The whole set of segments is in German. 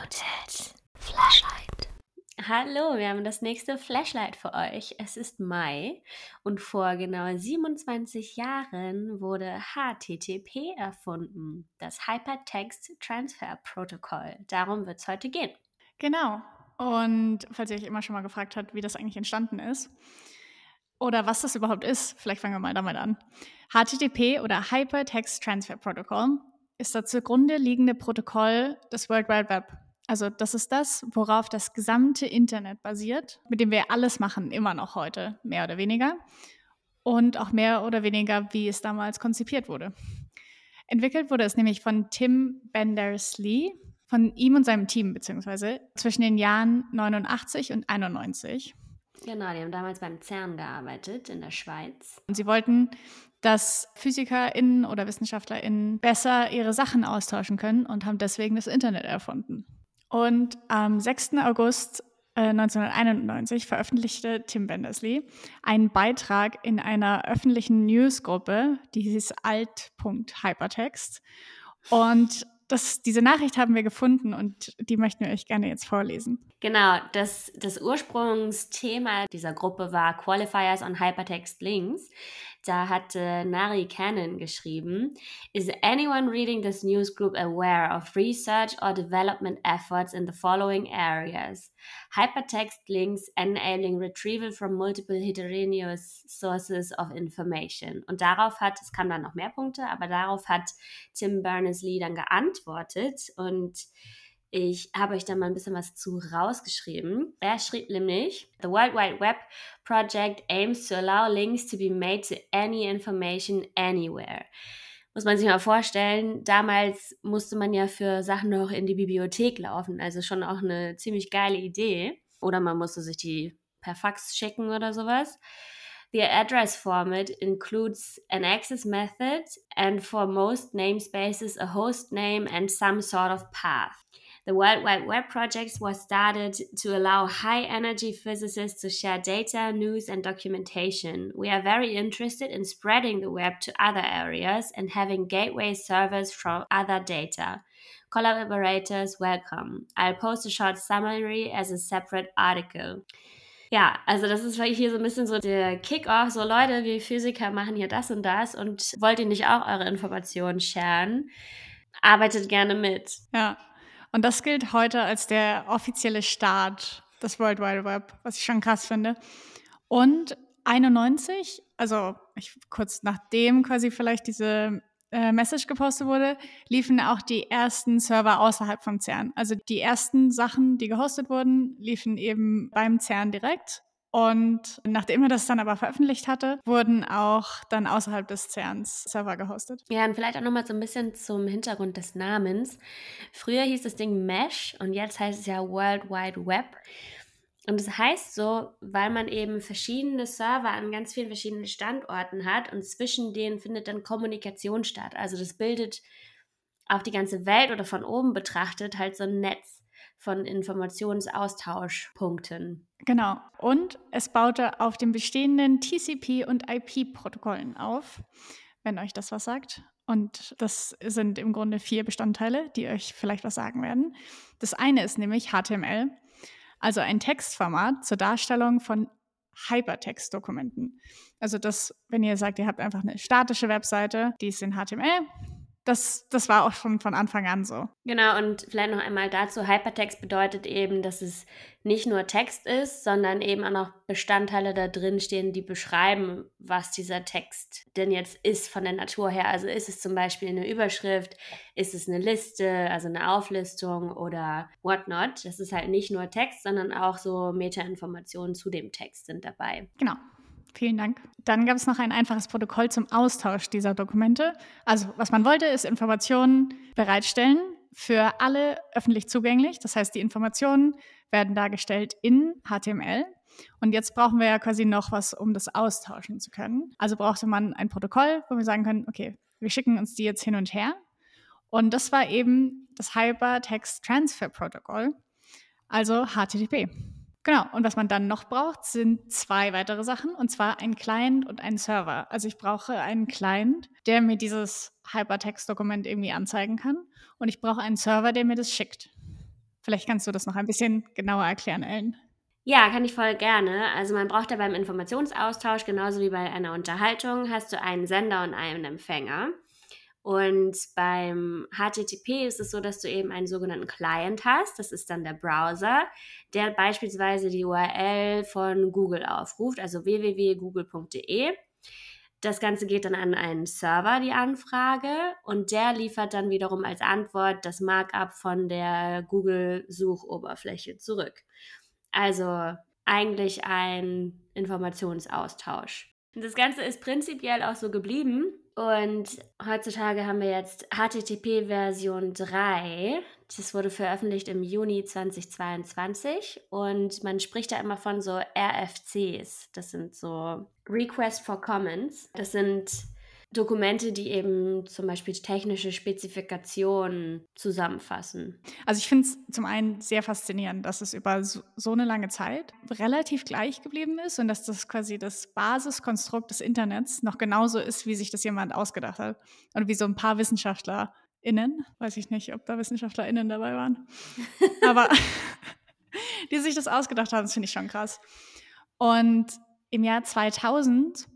Unmuted Flashlight. Hallo, wir haben das nächste Flashlight für euch. Es ist Mai und vor genau 27 Jahren wurde HTTP erfunden, das Hypertext Transfer Protocol. Darum wird es heute gehen. Genau. Und falls ihr euch immer schon mal gefragt habt, wie das eigentlich entstanden ist oder was das überhaupt ist, vielleicht fangen wir mal damit an. HTTP oder Hypertext Transfer Protocol ist das zugrunde liegende Protokoll des World Wide Web. Also das ist das, worauf das gesamte Internet basiert, mit dem wir alles machen, immer noch heute, mehr oder weniger. Und auch mehr oder weniger, wie es damals konzipiert wurde. Entwickelt wurde es nämlich von Tim Benders-Lee, von ihm und seinem Team, beziehungsweise zwischen den Jahren 89 und 91. Genau, die haben damals beim CERN gearbeitet in der Schweiz. Und sie wollten, dass PhysikerInnen oder WissenschaftlerInnen besser ihre Sachen austauschen können und haben deswegen das Internet erfunden. Und am 6. August 1991 äh, veröffentlichte Tim Benders-Lee einen Beitrag in einer öffentlichen Newsgruppe, die hieß alt.hypertext. Und das, diese Nachricht haben wir gefunden und die möchten wir euch gerne jetzt vorlesen. Genau, das, das Ursprungsthema dieser Gruppe war Qualifiers on Hypertext Links. Da hatte Nari Cannon geschrieben, Is anyone reading this news group aware of research or development efforts in the following areas? Hypertext links enabling retrieval from multiple heterogeneous sources of information. Und darauf hat, es kamen dann noch mehr Punkte, aber darauf hat Tim Berners-Lee dann geantwortet und ich habe euch da mal ein bisschen was zu rausgeschrieben. Er schrieb nämlich, The World Wide Web Project aims to allow links to be made to any information anywhere. Muss man sich mal vorstellen, damals musste man ja für Sachen noch in die Bibliothek laufen, also schon auch eine ziemlich geile Idee. Oder man musste sich die per Fax schicken oder sowas. The address format includes an access method and for most namespaces a host name and some sort of path. The World Wide Web project was started to allow high energy physicists to share data, news, and documentation. We are very interested in spreading the web to other areas and having gateway servers from other data. Collaborators welcome. I'll post a short summary as a separate article. Ja, also das ist hier so ein bisschen so der Kick-off, so Leute, wir Physiker machen hier das und das und wollt ihr nicht auch eure Informationen sharen? Arbeitet gerne mit. Ja, Und das gilt heute als der offizielle Start des World Wide Web, was ich schon krass finde. Und 91, also ich, kurz nachdem quasi vielleicht diese äh, Message gepostet wurde, liefen auch die ersten Server außerhalb vom CERN. Also die ersten Sachen, die gehostet wurden, liefen eben beim CERN direkt und nachdem er das dann aber veröffentlicht hatte, wurden auch dann außerhalb des CERNs Server gehostet. Ja, und vielleicht auch nochmal so ein bisschen zum Hintergrund des Namens. Früher hieß das Ding Mesh und jetzt heißt es ja World Wide Web. Und das heißt so, weil man eben verschiedene Server an ganz vielen verschiedenen Standorten hat und zwischen denen findet dann Kommunikation statt. Also das bildet auf die ganze Welt oder von oben betrachtet halt so ein Netz von Informationsaustauschpunkten. Genau. Und es baute auf den bestehenden TCP- und IP-Protokollen auf, wenn euch das was sagt. Und das sind im Grunde vier Bestandteile, die euch vielleicht was sagen werden. Das eine ist nämlich HTML, also ein Textformat zur Darstellung von Hypertext-Dokumenten. Also das, wenn ihr sagt, ihr habt einfach eine statische Webseite, die ist in HTML, das, das war auch schon von Anfang an so. Genau, und vielleicht noch einmal dazu, Hypertext bedeutet eben, dass es nicht nur Text ist, sondern eben auch noch Bestandteile da drin stehen, die beschreiben, was dieser Text denn jetzt ist von der Natur her. Also ist es zum Beispiel eine Überschrift, ist es eine Liste, also eine Auflistung oder whatnot. Das ist halt nicht nur Text, sondern auch so Metainformationen zu dem Text sind dabei. Genau. Vielen Dank. Dann gab es noch ein einfaches Protokoll zum Austausch dieser Dokumente. Also was man wollte, ist Informationen bereitstellen für alle öffentlich zugänglich. Das heißt, die Informationen werden dargestellt in HTML. Und jetzt brauchen wir ja quasi noch was, um das austauschen zu können. Also brauchte man ein Protokoll, wo wir sagen können, okay, wir schicken uns die jetzt hin und her. Und das war eben das Hypertext Transfer Protocol, also HTTP. Genau, und was man dann noch braucht, sind zwei weitere Sachen, und zwar ein Client und ein Server. Also ich brauche einen Client, der mir dieses Hypertext-Dokument irgendwie anzeigen kann, und ich brauche einen Server, der mir das schickt. Vielleicht kannst du das noch ein bisschen genauer erklären, Ellen. Ja, kann ich voll gerne. Also man braucht ja beim Informationsaustausch, genauso wie bei einer Unterhaltung, hast du einen Sender und einen Empfänger. Und beim HTTP ist es so, dass du eben einen sogenannten Client hast. Das ist dann der Browser, der beispielsweise die URL von Google aufruft, also www.google.de. Das Ganze geht dann an einen Server, die Anfrage, und der liefert dann wiederum als Antwort das Markup von der Google-Suchoberfläche zurück. Also eigentlich ein Informationsaustausch. Das Ganze ist prinzipiell auch so geblieben. Und heutzutage haben wir jetzt HTTP Version 3. Das wurde veröffentlicht im Juni 2022 und man spricht da immer von so RFCs. Das sind so Request for Comments. Das sind Dokumente, die eben zum Beispiel technische Spezifikationen zusammenfassen. Also ich finde es zum einen sehr faszinierend, dass es über so, so, eine lange Zeit relativ gleich geblieben ist und dass das quasi das Basiskonstrukt des Internets noch genauso ist, wie sich das jemand ausgedacht hat. Und wie so ein paar WissenschaftlerInnen, weiß ich nicht, ob da WissenschaftlerInnen dabei waren, aber die sich das ausgedacht haben, das finde ich schon krass. Und im Jahr 2000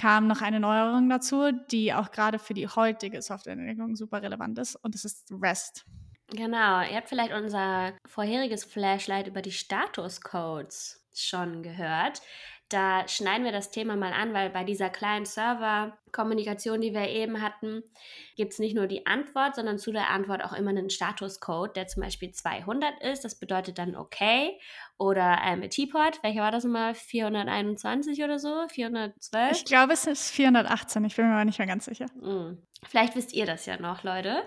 kam noch eine Neuerung dazu, die auch gerade für die heutige Softwareentwicklung super relevant ist und das ist REST. Genau, ihr habt vielleicht unser vorheriges Flashlight über die Statuscodes schon gehört da schneiden wir das Thema mal an, weil bei dieser kleinen Server-Kommunikation, die wir eben hatten, gibt es nicht nur die Antwort, sondern zu der Antwort auch immer einen Statuscode, der zum Beispiel 200 ist. Das bedeutet dann okay. Oder ähm, Teapot, welcher war das immer? 421 oder so? 412? Ich glaube, es ist 418. Ich bin mir aber nicht mehr ganz sicher. Mhm. Vielleicht wisst ihr das ja noch, Leute.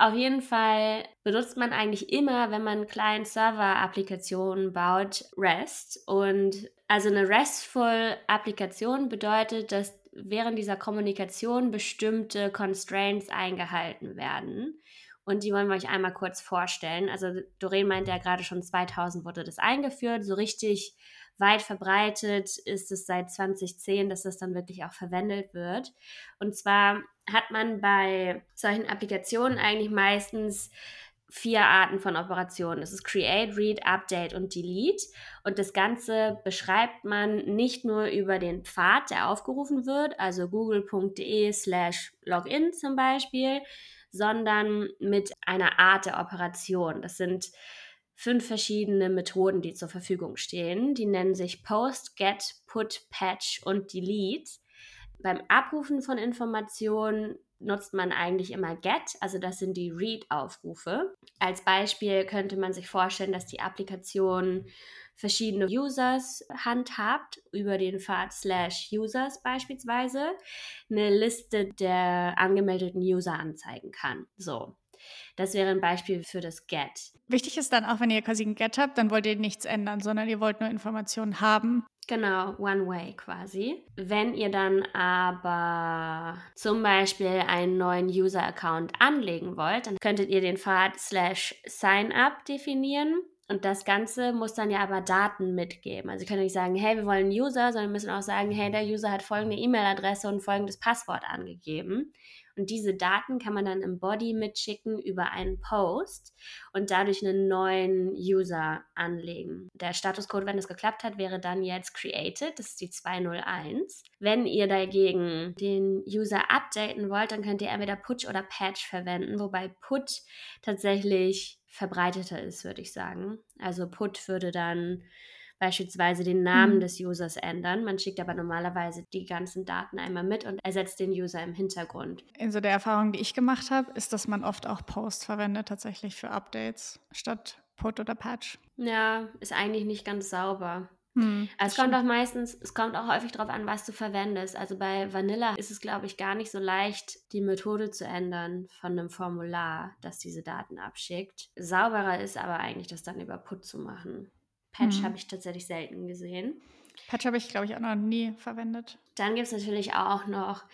Auf jeden Fall benutzt man eigentlich immer, wenn man kleinen Server-Applikationen baut, REST. Und also eine RESTful-Applikation bedeutet, dass während dieser Kommunikation bestimmte Constraints eingehalten werden. Und die wollen wir euch einmal kurz vorstellen. Also Doreen meinte ja gerade schon, 2000 wurde das eingeführt. So richtig weit verbreitet ist es seit 2010, dass das dann wirklich auch verwendet wird. Und zwar hat man bei solchen Applikationen eigentlich meistens vier Arten von Operationen. Das ist Create, Read, Update und Delete. Und das Ganze beschreibt man nicht nur über den Pfad, der aufgerufen wird, also google.de slash login zum Beispiel, sondern mit einer Art der Operation. Das sind fünf verschiedene Methoden, die zur Verfügung stehen. Die nennen sich Post, Get, Put, Patch und Delete. Beim Abrufen von Informationen nutzt man eigentlich immer Get, also das sind die Read-Aufrufe. Als Beispiel könnte man sich vorstellen, dass die Applikation verschiedene Users handhabt, über den Pfad slash Users beispielsweise, eine Liste der angemeldeten User anzeigen kann. So. Das wäre ein Beispiel für das Get. Wichtig ist dann auch, wenn ihr quasi ein Get habt, dann wollt ihr nichts ändern, sondern ihr wollt nur Informationen haben. Genau, One Way quasi. Wenn ihr dann aber zum Beispiel einen neuen User-Account anlegen wollt, dann könntet ihr den Pfad slash Sign-up definieren. Und das Ganze muss dann ja aber Daten mitgeben. Also ihr könnt nicht sagen, hey, wir wollen einen User, sondern müssen auch sagen, hey, der User hat folgende E-Mail-Adresse und folgendes Passwort angegeben. Und diese Daten kann man dann im Body mitschicken über einen Post und dadurch einen neuen User anlegen. Der Statuscode, wenn es geklappt hat, wäre dann jetzt created. Das ist die 201. Wenn ihr dagegen den User updaten wollt, dann könnt ihr entweder Put oder Patch verwenden, wobei Put tatsächlich verbreiteter ist, würde ich sagen. Also Put würde dann beispielsweise den Namen mhm. des Users ändern. Man schickt aber normalerweise die ganzen Daten einmal mit und ersetzt den User im Hintergrund. Also der Erfahrung, die ich gemacht habe, ist, dass man oft auch Post verwendet tatsächlich für Updates statt Put oder Patch. Ja, ist eigentlich nicht ganz sauber. Hm, es kommt auch meistens, es kommt auch häufig darauf an, was du verwendest. Also bei Vanilla ist es, glaube ich, gar nicht so leicht, die Methode zu ändern von einem Formular, das diese Daten abschickt. Sauberer ist aber eigentlich, das dann über Put zu machen. Patch mhm. habe ich tatsächlich selten gesehen. Patch habe ich, glaube ich, auch noch nie verwendet. Dann gibt es natürlich auch noch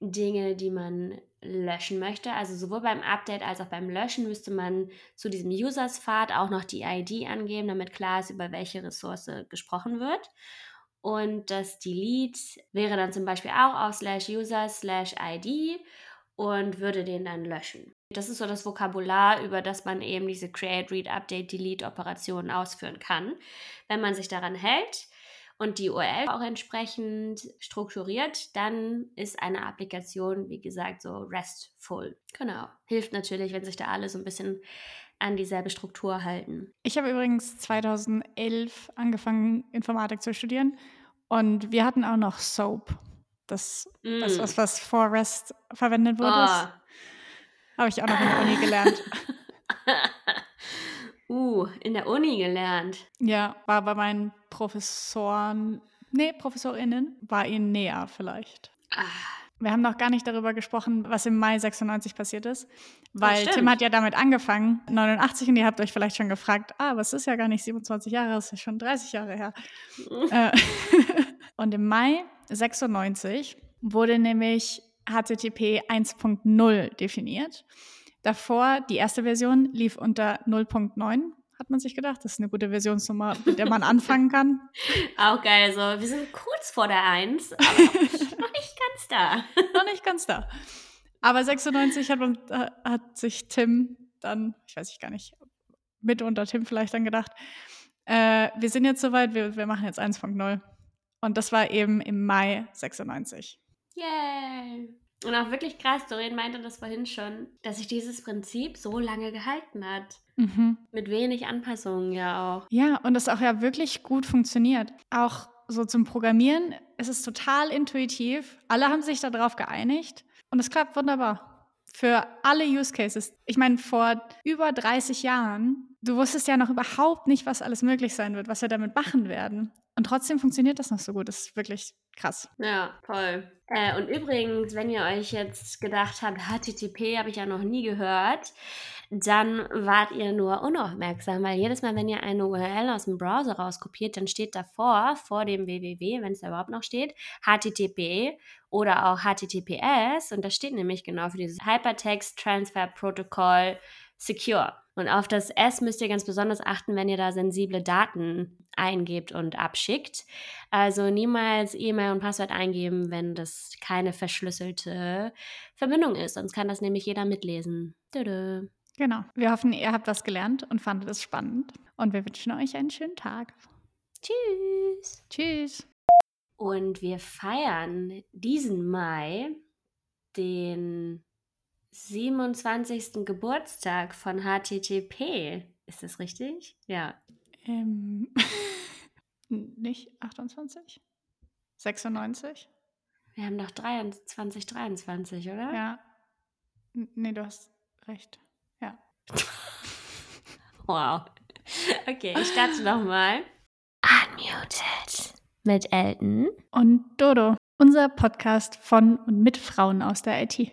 Dinge, die man löschen möchte. Also sowohl beim Update als auch beim Löschen müsste man zu diesem Users-Pfad auch noch die ID angeben, damit klar ist, über welche Ressource gesprochen wird. Und das Delete wäre dann zum Beispiel auch auf slash user slash ID und würde den dann löschen. Das ist so das Vokabular, über das man eben diese Create, Read, Update, Delete Operationen ausführen kann. Wenn man sich daran hält und die URL auch entsprechend strukturiert, dann ist eine Applikation, wie gesagt, so restful. Genau. Hilft natürlich, wenn sich da alle so ein bisschen an dieselbe Struktur halten. Ich habe übrigens 2011 angefangen, Informatik zu studieren und wir hatten auch noch SOAP. Das, mm. das was, was vor REST verwendet wurde. Oh. Habe ich auch noch in der Uni gelernt. uh, in der Uni gelernt. Ja, war bei meinen Professoren, nee, ProfessorInnen, war ihnen näher vielleicht. Ah. Wir haben noch gar nicht darüber gesprochen, was im Mai 96 passiert ist, weil Tim hat ja damit angefangen, 89, und ihr habt euch vielleicht schon gefragt, ah, was ist ja gar nicht 27 Jahre, das ist schon 30 Jahre her. Äh, und im Mai 96 wurde nämlich HTTP 1.0 definiert. Davor, die erste Version lief unter 0.9 hat man sich gedacht. Das ist eine gute Versionsnummer, mit der man anfangen kann. Auch geil, so wir sind kurz vor der 1, aber noch nicht, ganz da. noch nicht ganz da. Aber 96 hat, man, hat sich Tim dann, ich weiß ich gar nicht, mit unter Tim vielleicht dann gedacht, äh, wir sind jetzt soweit, wir, wir machen jetzt 1.0. Und das war eben im Mai 96. Yay! Und auch wirklich krass, Doreen meinte das vorhin schon, dass sich dieses Prinzip so lange gehalten hat. Mhm. Mit wenig Anpassungen ja auch. Ja, und das auch ja wirklich gut funktioniert. Auch so zum Programmieren, es ist total intuitiv. Alle haben sich darauf geeinigt und es klappt wunderbar. Für alle Use Cases. Ich meine, vor über 30 Jahren, du wusstest ja noch überhaupt nicht, was alles möglich sein wird, was wir damit machen werden. Und trotzdem funktioniert das noch so gut. Das ist wirklich krass. Ja, toll. Äh, und übrigens, wenn ihr euch jetzt gedacht habt, HTTP habe ich ja noch nie gehört, dann wart ihr nur unaufmerksam, weil jedes Mal, wenn ihr eine URL aus dem Browser rauskopiert, dann steht davor, vor dem www, wenn es da überhaupt noch steht, HTTP oder auch HTTPS und das steht nämlich genau für dieses Hypertext Transfer Protocol Secure. Und auf das S müsst ihr ganz besonders achten, wenn ihr da sensible Daten eingebt und abschickt. Also niemals E-Mail und Passwort eingeben, wenn das keine verschlüsselte Verbindung ist. Sonst kann das nämlich jeder mitlesen. Dödö. Genau. Wir hoffen, ihr habt was gelernt und fandet es spannend. Und wir wünschen euch einen schönen Tag. Tschüss. Tschüss. Und wir feiern diesen Mai den 27. Geburtstag von HTTP. Ist das richtig? Ja. Ähm, nicht 28? 96? Wir haben doch 23, 23, oder? Ja. nee, du hast recht. Wow. Okay, ich starte nochmal. Unmuted. Mit Elton. Und Dodo. Unser Podcast von und mit Frauen aus der IT.